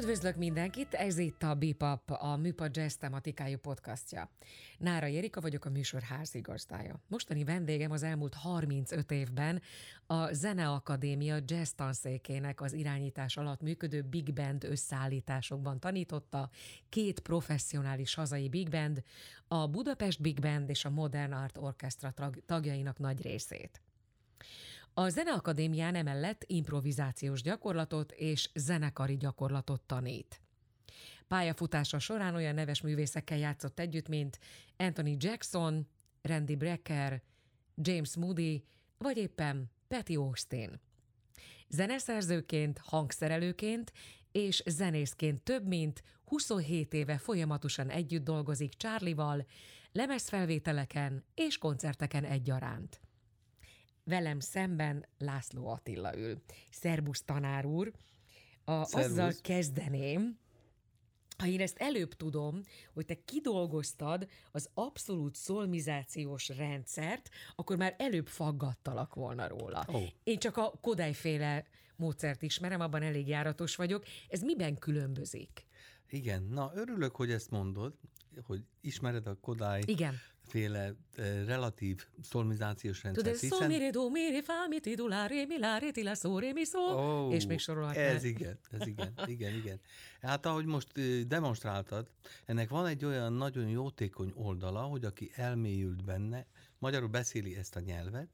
Üdvözlök mindenkit, ez itt a Bipap, a Műpa Jazz tematikájú podcastja. Nára Jerika vagyok, a műsor házigazdája. Mostani vendégem az elmúlt 35 évben a Zeneakadémia jazz tanszékének az irányítás alatt működő Big Band összeállításokban tanította két professzionális hazai Big Band, a Budapest Big Band és a Modern Art Orchestra tagjainak nagy részét. A Zeneakadémián emellett improvizációs gyakorlatot és zenekari gyakorlatot tanít. Pályafutása során olyan neves művészekkel játszott együtt, mint Anthony Jackson, Randy Brecker, James Moody, vagy éppen Patty Austin. Zeneszerzőként, hangszerelőként és zenészként több mint 27 éve folyamatosan együtt dolgozik Charlie-val, lemezfelvételeken és koncerteken egyaránt velem szemben László Attila ül. Szerbusz tanár úr, a, azzal kezdeném, ha én ezt előbb tudom, hogy te kidolgoztad az abszolút szolmizációs rendszert, akkor már előbb faggattalak volna róla. Oh. Én csak a Kodály-féle módszert ismerem, abban elég járatos vagyok. Ez miben különbözik? Igen, na örülök, hogy ezt mondod, hogy ismered a Kodály Igen. Féle eh, relatív szolmizációs rendszert. Tudod, hiszen... szó, mi, ré, do, mi, ré, fá, mi, ti, du, lá, ré, mi, lá, ré, ti, lá, szó, ré, mi, szó, oh, és még sorolhatnál. Ez igen, ez igen, igen, igen. Hát ahogy most demonstráltad, ennek van egy olyan nagyon jótékony oldala, hogy aki elmélyült benne, magyarul beszéli ezt a nyelvet,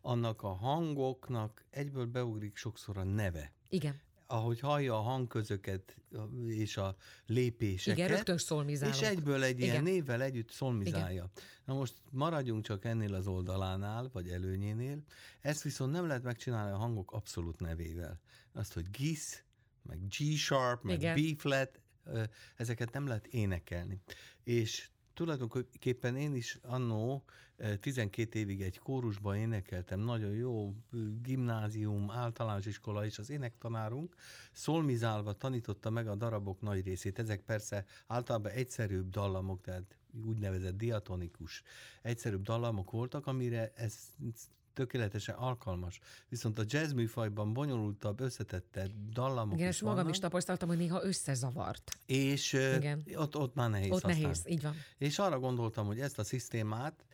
annak a hangoknak egyből beugrik sokszor a neve. Igen ahogy hallja a hangközöket és a lépéseket. Igen, rögtön szolmizálunk. És egyből egy Igen. ilyen névvel együtt szolmizálja. Igen. Na most maradjunk csak ennél az oldalánál, vagy előnyénél. Ezt viszont nem lehet megcsinálni a hangok abszolút nevével. Azt, hogy GIS, meg G-sharp, meg B-flat, ezeket nem lehet énekelni. És tulajdonképpen én is annó 12 évig egy kórusban énekeltem, nagyon jó gimnázium, általános iskola és az énektanárunk szolmizálva tanította meg a darabok nagy részét. Ezek persze általában egyszerűbb dallamok, tehát úgynevezett diatonikus egyszerűbb dallamok voltak, amire ez tökéletesen alkalmas. Viszont a jazz műfajban bonyolultabb, összetettebb dallamok Igen, és magam vannak. is tapasztaltam, hogy néha összezavart. És Igen. Ott, ott már nehéz Ott aztán. nehéz, így van. És arra gondoltam, hogy ezt a szisztémát,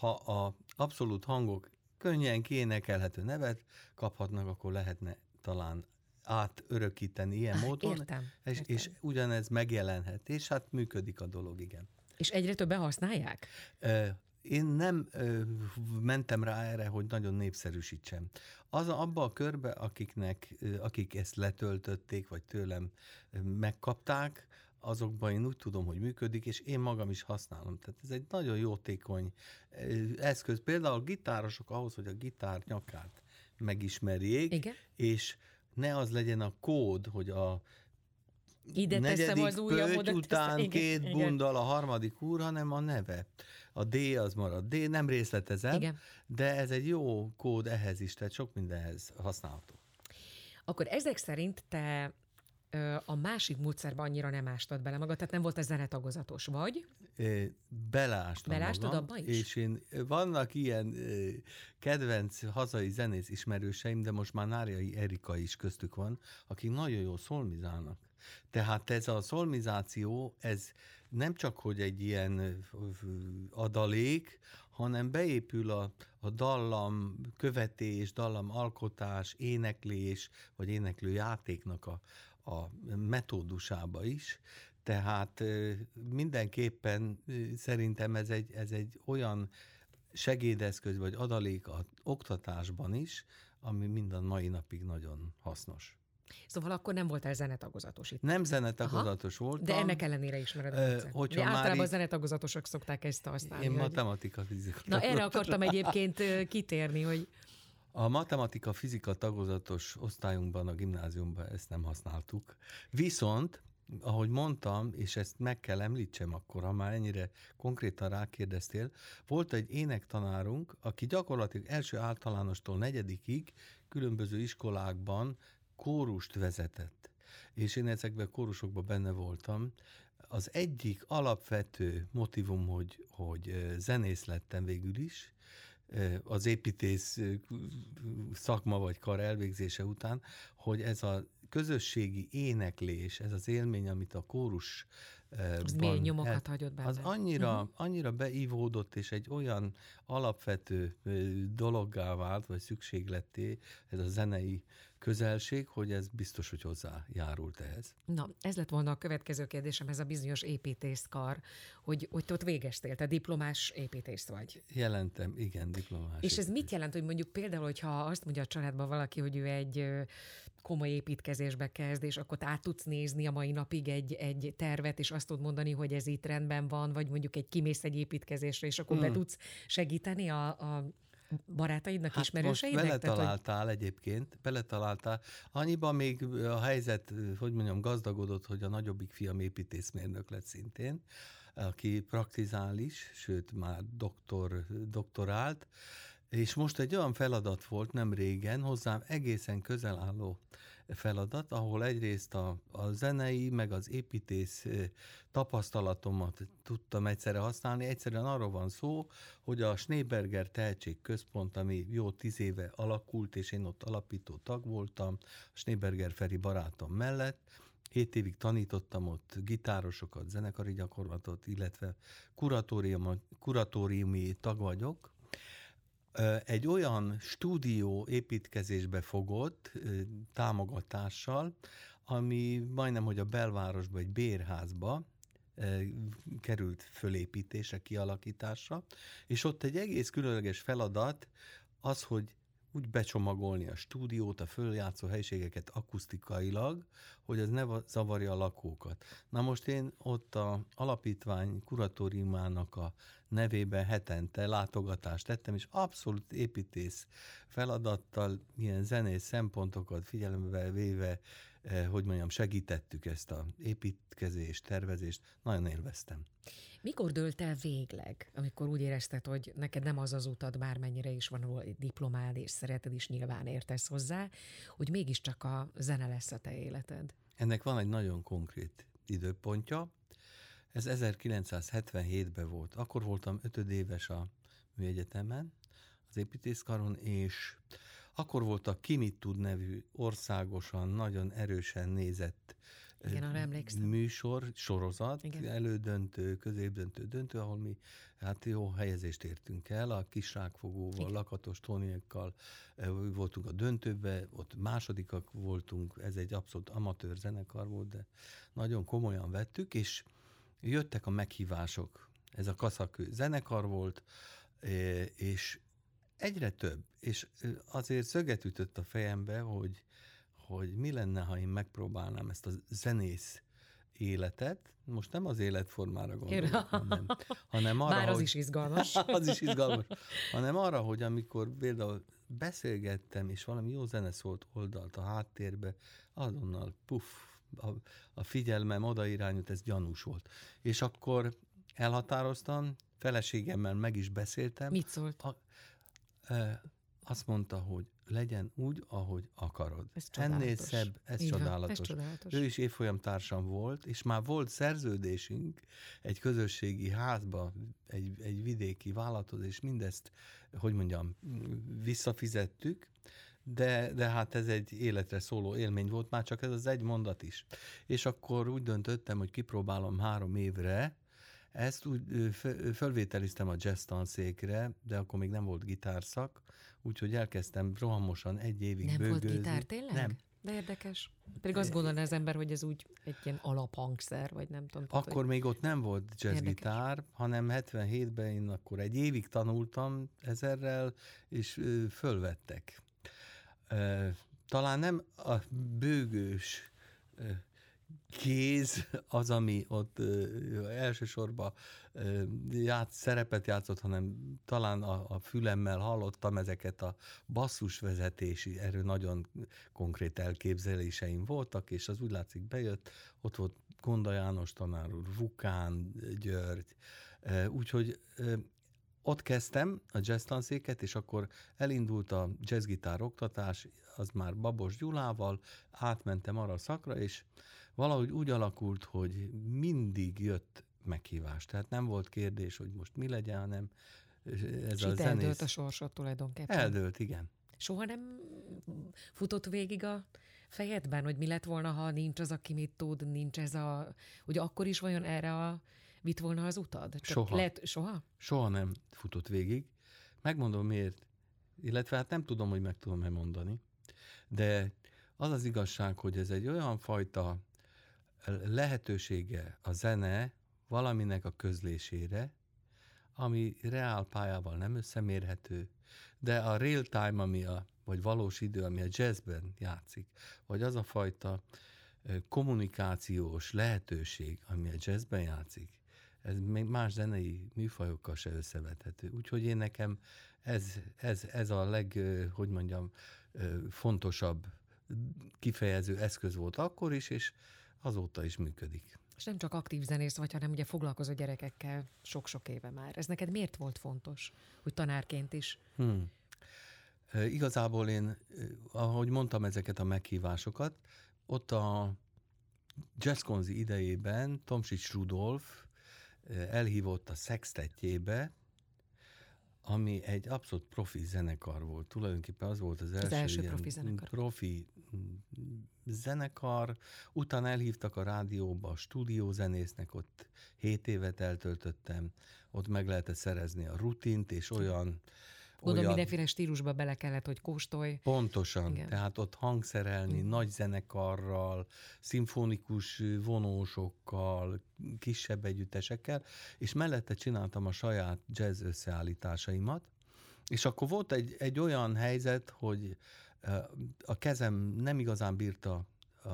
ha a abszolút hangok könnyen kiénekelhető nevet kaphatnak, akkor lehetne talán átörökíteni ilyen módon, értem, és, értem. és ugyanez megjelenhet, és hát működik a dolog, igen. És egyre többen használják? Én nem ö, mentem rá erre, hogy nagyon népszerűsítsem. Az abba a körbe, akiknek, ö, akik ezt letöltötték, vagy tőlem ö, megkapták, azokban én úgy tudom, hogy működik, és én magam is használom. Tehát ez egy nagyon jótékony eszköz. Például a gitárosok ahhoz, hogy a gitár nyakát megismerjék, Igen? és ne az legyen a kód, hogy a ide teszem az ujjamodat. után teszem. két igen, bundal a harmadik úr, hanem a neve. A D az marad D, nem részletezem, igen. de ez egy jó kód ehhez is, tehát sok mindenhez használható. Akkor ezek szerint te a másik módszerben annyira nem ástad bele magad, tehát nem volt ez zenetagozatos, vagy? Beleástam Beleástad magam, abba is? És én, vannak ilyen kedvenc hazai zenész ismerőseim, de most már Náriai Erika is köztük van, akik nagyon jól szolmizálnak. Tehát ez a szolmizáció, ez nem csak, hogy egy ilyen adalék, hanem beépül a, a dallam követés, dallam alkotás, éneklés, vagy éneklő játéknak a, a metódusába is. Tehát mindenképpen szerintem ez egy, ez egy olyan segédeszköz vagy adalék az oktatásban is, ami minden mai napig nagyon hasznos. Szóval akkor nem voltál zenetagozatos itt? Nem zenetagozatos Aha, voltam. De ennek ellenére ismered a uh, hogyha De általában a zenetagozatosok szokták ezt használni. Én matematika, fizika. Na erre akartam egyébként kitérni, hogy... A matematika, fizika tagozatos osztályunkban, a gimnáziumban ezt nem használtuk. Viszont ahogy mondtam, és ezt meg kell említsem akkor, ha már ennyire konkrétan rákérdeztél, volt egy énektanárunk, aki gyakorlatilag első általánostól negyedikig különböző iskolákban kórust vezetett, és én ezekben a kórusokban benne voltam. Az egyik alapvető motivum, hogy, hogy zenész lettem végül is, az építész szakma vagy kar elvégzése után, hogy ez a közösségi éneklés, ez az élmény, amit a kórus az mély nyomokat el, hagyott benne. Az annyira, uh-huh. annyira beívódott, és egy olyan alapvető dologgá vált, vagy szükségletté ez a zenei közelség, hogy ez biztos, hogy hozzájárult ehhez. Na, ez lett volna a következő kérdésem, ez a bizonyos építészkar, hogy, hogy te ott végeztél, te diplomás építész vagy. Jelentem, igen, diplomás. És építész. ez mit jelent, hogy mondjuk például, hogyha azt mondja a családban valaki, hogy ő egy komoly építkezésbe kezd, és akkor át tudsz nézni a mai napig egy, egy tervet, és azt tudod mondani, hogy ez itt rendben van, vagy mondjuk egy kimész egy építkezésre, és akkor hmm. be tudsz segíteni a, a barátaidnak, hát ismerőseidnek? Most beletaláltál hogy... egyébként, beletaláltál. Annyiban még a helyzet, hogy mondjam, gazdagodott, hogy a nagyobbik fiam építészmérnök lett szintén, aki praktizál is, sőt már doktor, doktorált, és most egy olyan feladat volt nem régen, hozzám egészen közel álló feladat, ahol egyrészt a, a zenei, meg az építész tapasztalatomat tudtam egyszerre használni. Egyszerűen arról van szó, hogy a Schneeberger Tehetségközpont, ami jó tíz éve alakult, és én ott alapító tag voltam, a Schneeberger Feri barátom mellett, Hét évig tanítottam ott gitárosokat, zenekari gyakorlatot, illetve kuratóriumi tag vagyok, egy olyan stúdió építkezésbe fogott támogatással, ami majdnem, hogy a belvárosba, egy bérházba került fölépítése, kialakításra, és ott egy egész különleges feladat az, hogy úgy becsomagolni a stúdiót, a följátszó helységeket akusztikailag, hogy ez ne zavarja a lakókat. Na most én ott a alapítvány kuratóriumának a nevében hetente látogatást tettem, és abszolút építész feladattal, ilyen zenész szempontokat figyelembe véve, hogy mondjam, segítettük ezt a építkezést, tervezést, nagyon élveztem. Mikor dőlt el végleg, amikor úgy érezted, hogy neked nem az az utad, bármennyire is van egy diplomád, és szereted is nyilván értesz hozzá, hogy mégiscsak a zene lesz a te életed? Ennek van egy nagyon konkrét időpontja. Ez 1977-ben volt. Akkor voltam ötödéves a műegyetemen, az építészkaron, és akkor volt a Kimit tud nevű országosan nagyon erősen nézett igen, arra emlékszem. műsor, sorozat, Igen. elődöntő, középdöntő, döntő, ahol mi hát jó helyezést értünk el, a kisrágfogóval, Igen. lakatos tóniakkal voltunk a döntőbe, ott másodikak voltunk, ez egy abszolút amatőr zenekar volt, de nagyon komolyan vettük, és jöttek a meghívások. Ez a kaszakő zenekar volt, és egyre több, és azért szöget ütött a fejembe, hogy hogy mi lenne, ha én megpróbálnám ezt a zenész életet, most nem az életformára gondolok, hanem, hanem arra, Bár az hogy, is izgalmas. az is izgalmas, hanem arra, hogy amikor például beszélgettem, és valami jó zene szólt oldalt a háttérbe, azonnal puff, a, a figyelmem oda irányult, ez gyanús volt. És akkor elhatároztam, feleségemmel meg is beszéltem. Mit szólt? A, azt mondta, hogy legyen úgy, ahogy akarod. Ez Ennél szebb, ez csodálatos. ez csodálatos. Ő is évfolyam társam volt, és már volt szerződésünk egy közösségi házba, egy, egy vidéki vállalathoz, és mindezt, hogy mondjam, visszafizettük, de, de hát ez egy életre szóló élmény volt, már csak ez az egy mondat is. És akkor úgy döntöttem, hogy kipróbálom három évre, ezt úgy fölvételiztem a jazz tanszékre, de akkor még nem volt gitárszak, úgyhogy elkezdtem rohamosan egy évig Nem bőgőzni. volt gitár tényleg? Nem. De érdekes. Pedig azt gondolná az ember, hogy ez úgy egy ilyen alaphangszer, vagy nem tudom. Akkor hogy... még ott nem volt jazzgitár, hanem 77-ben én akkor egy évig tanultam ezerrel, és fölvettek. Talán nem a bőgős kéz az, ami ott ö, elsősorban ö, ját, szerepet játszott, hanem talán a, a fülemmel hallottam ezeket a basszusvezetési erő nagyon konkrét elképzeléseim voltak, és az úgy látszik bejött, ott volt Gonda János tanár úr, Vukán György, úgyhogy ott kezdtem a jazz tanszéket, és akkor elindult a jazzgitár oktatás, az már Babos Gyulával, átmentem arra a szakra, és valahogy úgy alakult, hogy mindig jött meghívás. Tehát nem volt kérdés, hogy most mi legyen, hanem ez a zenész... eldőlt a sorsot tulajdonképpen. Eldőlt, igen. Soha nem futott végig a fejedben, hogy mi lett volna, ha nincs az, aki mit tud, nincs ez a... Ugye akkor is vajon erre a vitt volna az utad? Csak Soha. Lehet, soha? Soha nem futott végig. Megmondom miért. Illetve hát nem tudom, hogy meg tudom-e mondani. De az az igazság, hogy ez egy olyan fajta lehetősége a zene valaminek a közlésére, ami reál pályával nem összemérhető, de a real time, ami a, vagy valós idő, ami a jazzben játszik, vagy az a fajta kommunikációs lehetőség, ami a jazzben játszik, ez még más zenei műfajokkal se összevethető. Úgyhogy én nekem ez, ez, ez a leg, hogy mondjam, fontosabb kifejező eszköz volt akkor is, és azóta is működik. És nem csak aktív zenész vagy, hanem ugye foglalkozó gyerekekkel sok-sok éve már. Ez neked miért volt fontos, hogy tanárként is? Hmm. E, igazából én, ahogy mondtam ezeket a meghívásokat, ott a Jazzkonzi idejében Tomsics Rudolf elhívott a sextetjébe, ami egy abszolút profi zenekar volt. Tulajdonképpen az volt az első, az első profi zenekar. profi zenekar. Utána elhívtak a rádióba a stúdiózenésznek, ott 7 évet eltöltöttem, ott meg lehetett szerezni a rutint, és olyan Gondolom, olyan... mindenféle stílusba bele kellett, hogy kóstolj. Pontosan. Igen. Tehát ott hangszerelni, mm. nagy zenekarral, szimfonikus vonósokkal, kisebb együttesekkel, és mellette csináltam a saját jazz összeállításaimat, és akkor volt egy, egy olyan helyzet, hogy a kezem nem igazán bírta a,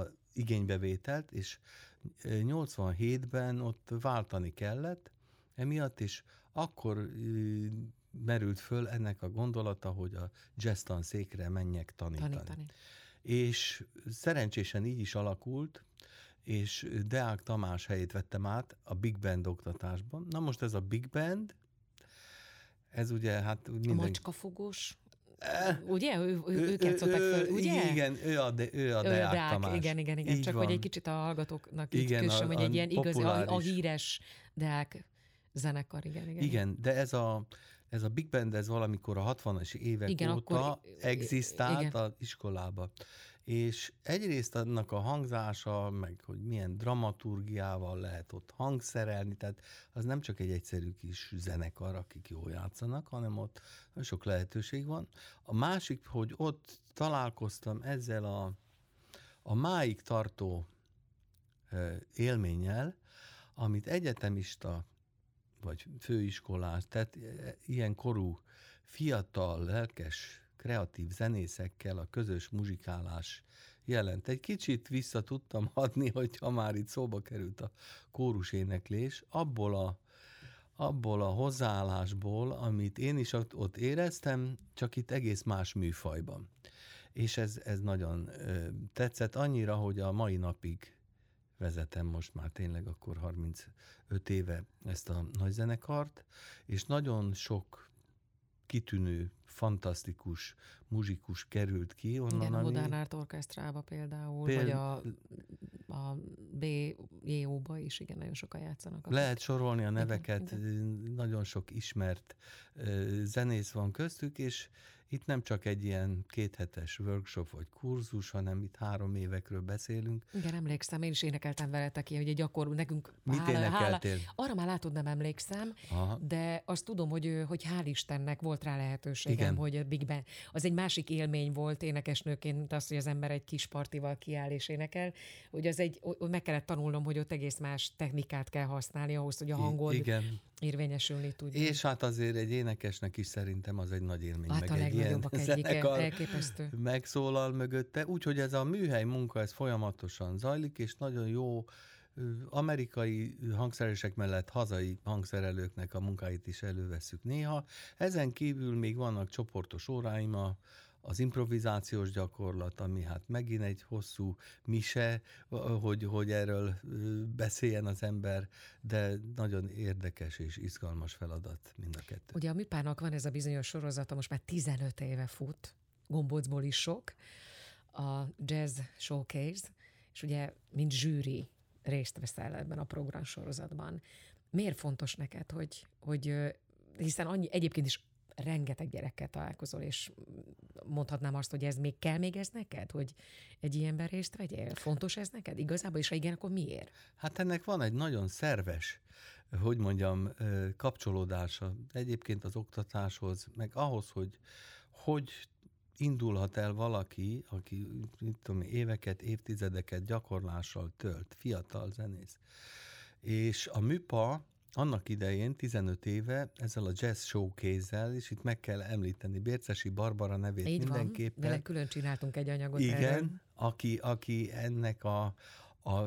a igénybevételt, és 87-ben ott váltani kellett, emiatt is akkor merült föl ennek a gondolata, hogy a jazztan székre menjek tanítani. tanítani. És szerencsésen így is alakult, és Deák Tamás helyét vettem át a Big Band oktatásban. Na most ez a Big Band, ez ugye hát minden... Macskafogós Ugye? Ő, ő, ők játszottak föl, ugye? Igen, ő a, de, ő a Deák, Deák Tamás. Igen, igen, igen. Így Csak van. hogy egy kicsit a hallgatóknak igen, így kössem, a, hogy egy ilyen igazi, a, a híres Deák zenekar, igen, igen. Igen, de ez a, ez a Big Band, ez valamikor a 60-as évek igen, óta akkor, egzisztált igen. az iskolába. És egyrészt annak a hangzása, meg hogy milyen dramaturgiával lehet ott hangszerelni, tehát az nem csak egy egyszerű kis zenekar, akik jól játszanak, hanem ott sok lehetőség van. A másik, hogy ott találkoztam ezzel a, a máig tartó élménnyel, amit egyetemista vagy főiskolás, tehát ilyen korú, fiatal, lelkes, kreatív zenészekkel a közös muzsikálás jelent. Egy kicsit vissza tudtam adni, hogyha már itt szóba került a kórus éneklés, abból a, abból a hozzáállásból, amit én is ott, éreztem, csak itt egész más műfajban. És ez, ez nagyon tetszett annyira, hogy a mai napig vezetem most már tényleg akkor 35 éve ezt a nagy zenekart, és nagyon sok kitűnő, fantasztikus muzsikus került ki onnan. Igen, a Modern Art Orchestrába például, Péld... vagy a, a BJO-ba is, igen, nagyon sokan játszanak. Akkor. Lehet sorolni a neveket, igen, igen. nagyon sok ismert zenész van köztük, és itt nem csak egy ilyen kéthetes workshop vagy kurzus, hanem itt három évekről beszélünk. Igen, emlékszem, én is énekeltem veletek hogy egy akkor nekünk Mit hála, énekeltél? Hála, arra már látod, nem emlékszem, Aha. de azt tudom, hogy, hogy hál' Istennek volt rá lehetőségem, Igen. hogy a Big Ben. Az egy másik élmény volt énekesnőként az, hogy az ember egy kis partival kiáll és énekel, hogy az egy, meg kellett tanulnom, hogy ott egész más technikát kell használni ahhoz, hogy a hangod Igen. Érvényesülni tudjon. És hát azért egy énekesnek is szerintem az egy nagy élmény, hát meg egy ilyen zenekar elképesztő. megszólal mögötte, úgyhogy ez a műhely munka, ez folyamatosan zajlik, és nagyon jó amerikai hangszerelések mellett hazai hangszerelőknek a munkáit is előveszük néha. Ezen kívül még vannak csoportos óráim a az improvizációs gyakorlat, ami hát megint egy hosszú mise, hogy, hogy erről beszéljen az ember, de nagyon érdekes és izgalmas feladat mind a kettő. Ugye a Műpának van ez a bizonyos sorozata, most már 15 éve fut, gombócból is sok, a Jazz Showcase, és ugye, mint zsűri részt veszel ebben a programsorozatban. Miért fontos neked, hogy, hogy hiszen annyi, egyébként is rengeteg gyerekkel találkozol, és mondhatnám azt, hogy ez még kell még ez neked, hogy egy ilyen részt vegyél? Fontos ez neked? Igazából, és ha igen, akkor miért? Hát ennek van egy nagyon szerves, hogy mondjam, kapcsolódása egyébként az oktatáshoz, meg ahhoz, hogy hogy indulhat el valaki, aki mit tudom, éveket, évtizedeket gyakorlással tölt, fiatal zenész. És a műpa annak idején, 15 éve, ezzel a jazz showcase és itt meg kell említeni Bércesi Barbara nevét Így mindenképpen. Van, vele külön csináltunk egy anyagot Igen, aki, aki ennek a, a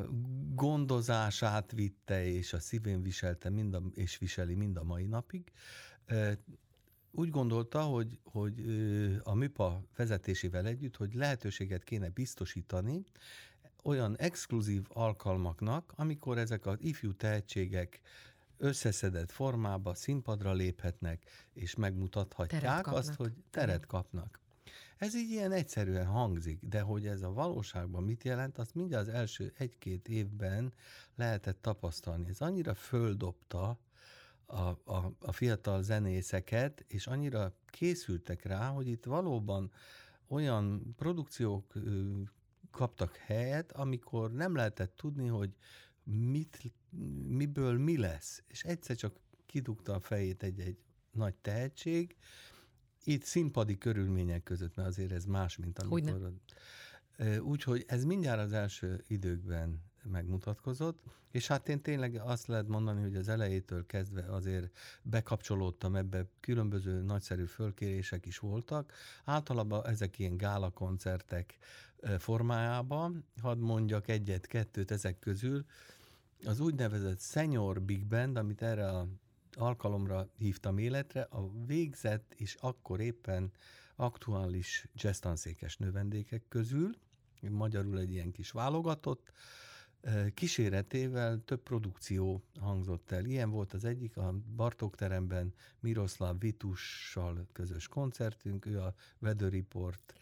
gondozását vitte, és a szívén viselte, mind a, és viseli mind a mai napig. Úgy gondolta, hogy, hogy a MIPA vezetésével együtt, hogy lehetőséget kéne biztosítani olyan exkluzív alkalmaknak, amikor ezek az ifjú tehetségek összeszedett formába színpadra léphetnek, és megmutathatják azt, hogy teret kapnak. Ez így ilyen egyszerűen hangzik, de hogy ez a valóságban mit jelent, azt mindjárt az első egy-két évben lehetett tapasztalni. Ez annyira földobta a, a, a fiatal zenészeket, és annyira készültek rá, hogy itt valóban olyan produkciók kaptak helyet, amikor nem lehetett tudni, hogy mit, miből mi lesz. És egyszer csak kidugta a fejét egy-egy nagy tehetség, itt színpadi körülmények között, mert azért ez más, mint amikor... Úgyhogy ez mindjárt az első időkben megmutatkozott, és hát én tényleg azt lehet mondani, hogy az elejétől kezdve azért bekapcsolódtam ebbe, különböző nagyszerű fölkérések is voltak. Általában ezek ilyen gála koncertek formájában, hadd mondjak egyet-kettőt ezek közül, az úgynevezett Senior Big Band, amit erre a alkalomra hívtam életre, a végzett és akkor éppen aktuális jazztanszékes növendékek közül, magyarul egy ilyen kis válogatott, kíséretével több produkció hangzott el. Ilyen volt az egyik, a Bartók teremben Miroslav Vitussal közös koncertünk, ő a Weather Report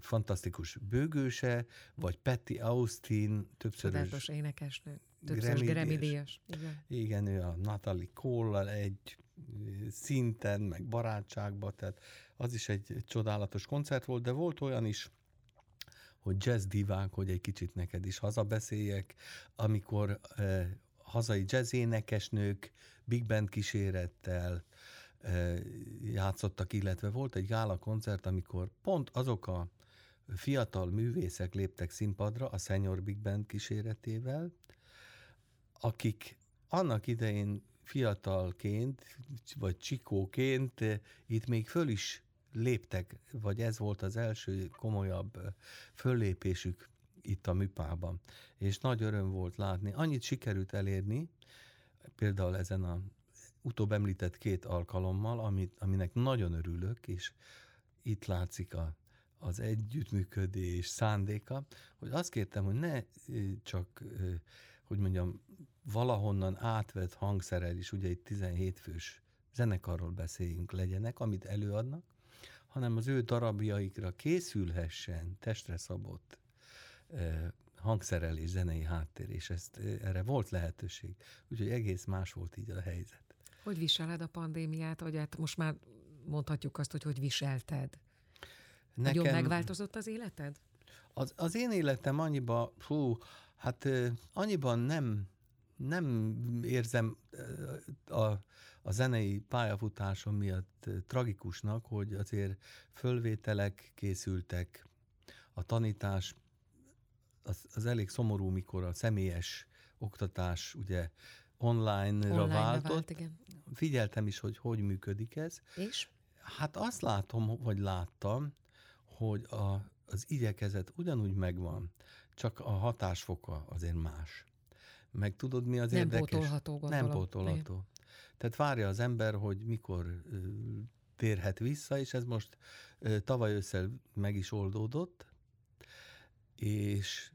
fantasztikus bőgőse, vagy Patty Austin, többszörös... Csodálatos énekesnő, többszörös Grammy díjas. Igen. Igen, ő a Natalie cole egy szinten, meg barátságban, tehát az is egy csodálatos koncert volt, de volt olyan is, hogy jazz divák, hogy egy kicsit neked is hazabeszéljek, amikor eh, hazai jazz énekesnők big band kísérettel eh, játszottak, illetve volt egy gála koncert, amikor pont azok a fiatal művészek léptek színpadra a Senior Big Band kíséretével, akik annak idején fiatalként, vagy csikóként itt még föl is léptek, vagy ez volt az első komolyabb föllépésük itt a műpában. És nagy öröm volt látni. Annyit sikerült elérni, például ezen a utóbb említett két alkalommal, amit, aminek nagyon örülök, és itt látszik a, az együttműködés szándéka, hogy azt kértem, hogy ne csak, hogy mondjam, valahonnan átvett hangszerel is, ugye itt 17 fős zenekarról beszéljünk legyenek, amit előadnak, hanem az ő darabjaikra készülhessen testre szabott hangszerelés, zenei háttér, és ezt, erre volt lehetőség. Úgyhogy egész más volt így a helyzet. Hogy viseled a pandémiát, vagy hát most már mondhatjuk azt, hogy hogy viselted? Nekem... Nagyon megváltozott az életed? Az, az én életem annyiban, fú, hát annyiban nem, nem érzem a, a zenei pályafutásom miatt tragikusnak, hogy azért fölvételek készültek, a tanítás az, az elég szomorú, mikor a személyes oktatás ugye online-ra online váltott. Vált, igen. Figyeltem is, hogy hogy működik ez. És? Hát azt látom, vagy láttam, hogy a, az igyekezet ugyanúgy megvan, csak a hatásfoka azért más. Meg tudod, mi az nem érdekes? Pótolható, gondolom. Nem pótolható. Tehát várja az ember, hogy mikor térhet vissza, és ez most tavaly ősszel meg is oldódott, és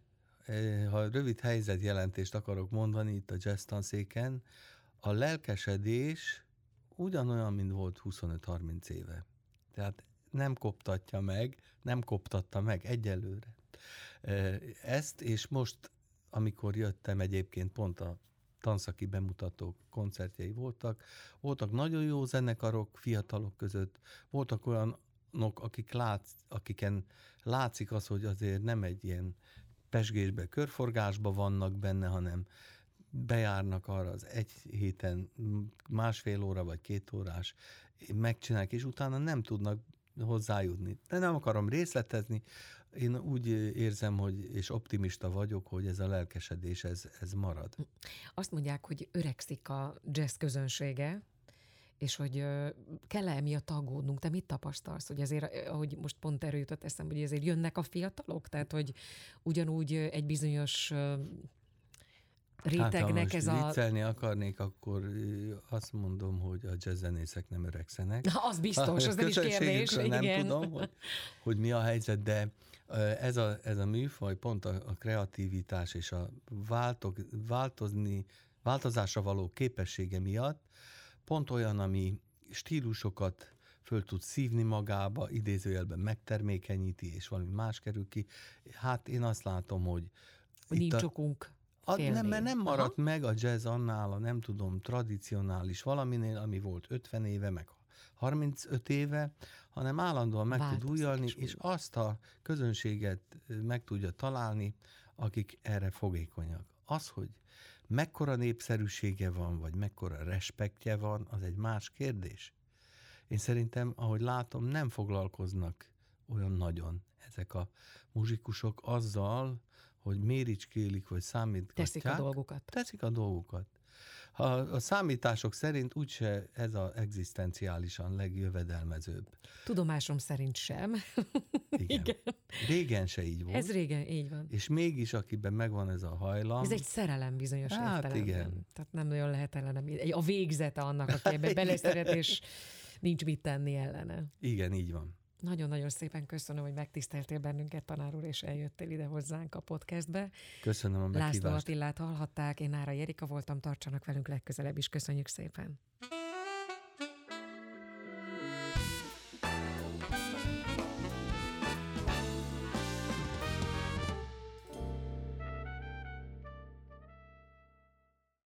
ha rövid helyzetjelentést akarok mondani itt a jazz tanszéken, a lelkesedés ugyanolyan, mint volt 25-30 éve. Tehát nem koptatja meg, nem koptatta meg egyelőre. Ezt, és most, amikor jöttem egyébként pont a tanszaki bemutatók, koncertjei voltak. Voltak nagyon jó zenekarok fiatalok között, voltak olyanok, akik lát, akiken látszik az, hogy azért nem egy ilyen pesgésbe, körforgásba vannak benne, hanem bejárnak arra az egy héten másfél óra vagy két órás megcsinálják, és utána nem tudnak hozzájutni. De nem akarom részletezni, én úgy érzem, hogy, és optimista vagyok, hogy ez a lelkesedés, ez, ez marad. Azt mondják, hogy öregszik a jazz közönsége, és hogy kell-e emiatt aggódnunk? Te mit tapasztalsz? Hogy azért, ahogy most pont erről jutott eszembe, hogy azért jönnek a fiatalok? Tehát, hogy ugyanúgy egy bizonyos rétegnek hát, ha ez a... akarnék, akkor azt mondom, hogy a jazzzenészek nem öregszenek. Na, az biztos, az nem is kérdés. Nem igen. tudom, hogy, hogy mi a helyzet, de ez a, ez a műfaj, pont a, a kreativitás és a váltok, változni, változásra való képessége miatt pont olyan, ami stílusokat föl tud szívni magába, idézőjelben megtermékenyíti, és valami más kerül ki. Hát én azt látom, hogy... Hogy nincs a, okunk a, nem, mert nem maradt Aha. meg a jazz annál a nem tudom, tradicionális valaminél, ami volt 50 éve, meg 35 éve, hanem állandóan meg Változik tud újjalni, és, és azt a közönséget meg tudja találni, akik erre fogékonyak. Az, hogy mekkora népszerűsége van, vagy mekkora respektje van, az egy más kérdés. Én szerintem, ahogy látom, nem foglalkoznak olyan nagyon ezek a muzsikusok azzal, hogy méricskélik, vagy számítgatják. Teszik a dolgukat. Teszik a dolgukat. Ha a számítások szerint úgyse ez az egzisztenciálisan legjövedelmezőbb. Tudomásom szerint sem. Igen. Igen. Régen se így volt. Ez régen így van. És mégis, akiben megvan ez a hajlam. Ez egy szerelem bizonyos hát értelemben. igen. Tehát nem nagyon lehet ellenem. A végzete annak, aki ebbe beleszeret, és nincs mit tenni ellene. Igen, így van. Nagyon-nagyon szépen köszönöm, hogy megtiszteltél bennünket, tanár úr, és eljöttél ide hozzánk a podcastbe. Köszönöm a meghívást. László Attillát hallhatták, én Nára Jerika voltam, tartsanak velünk legközelebb is. Köszönjük szépen.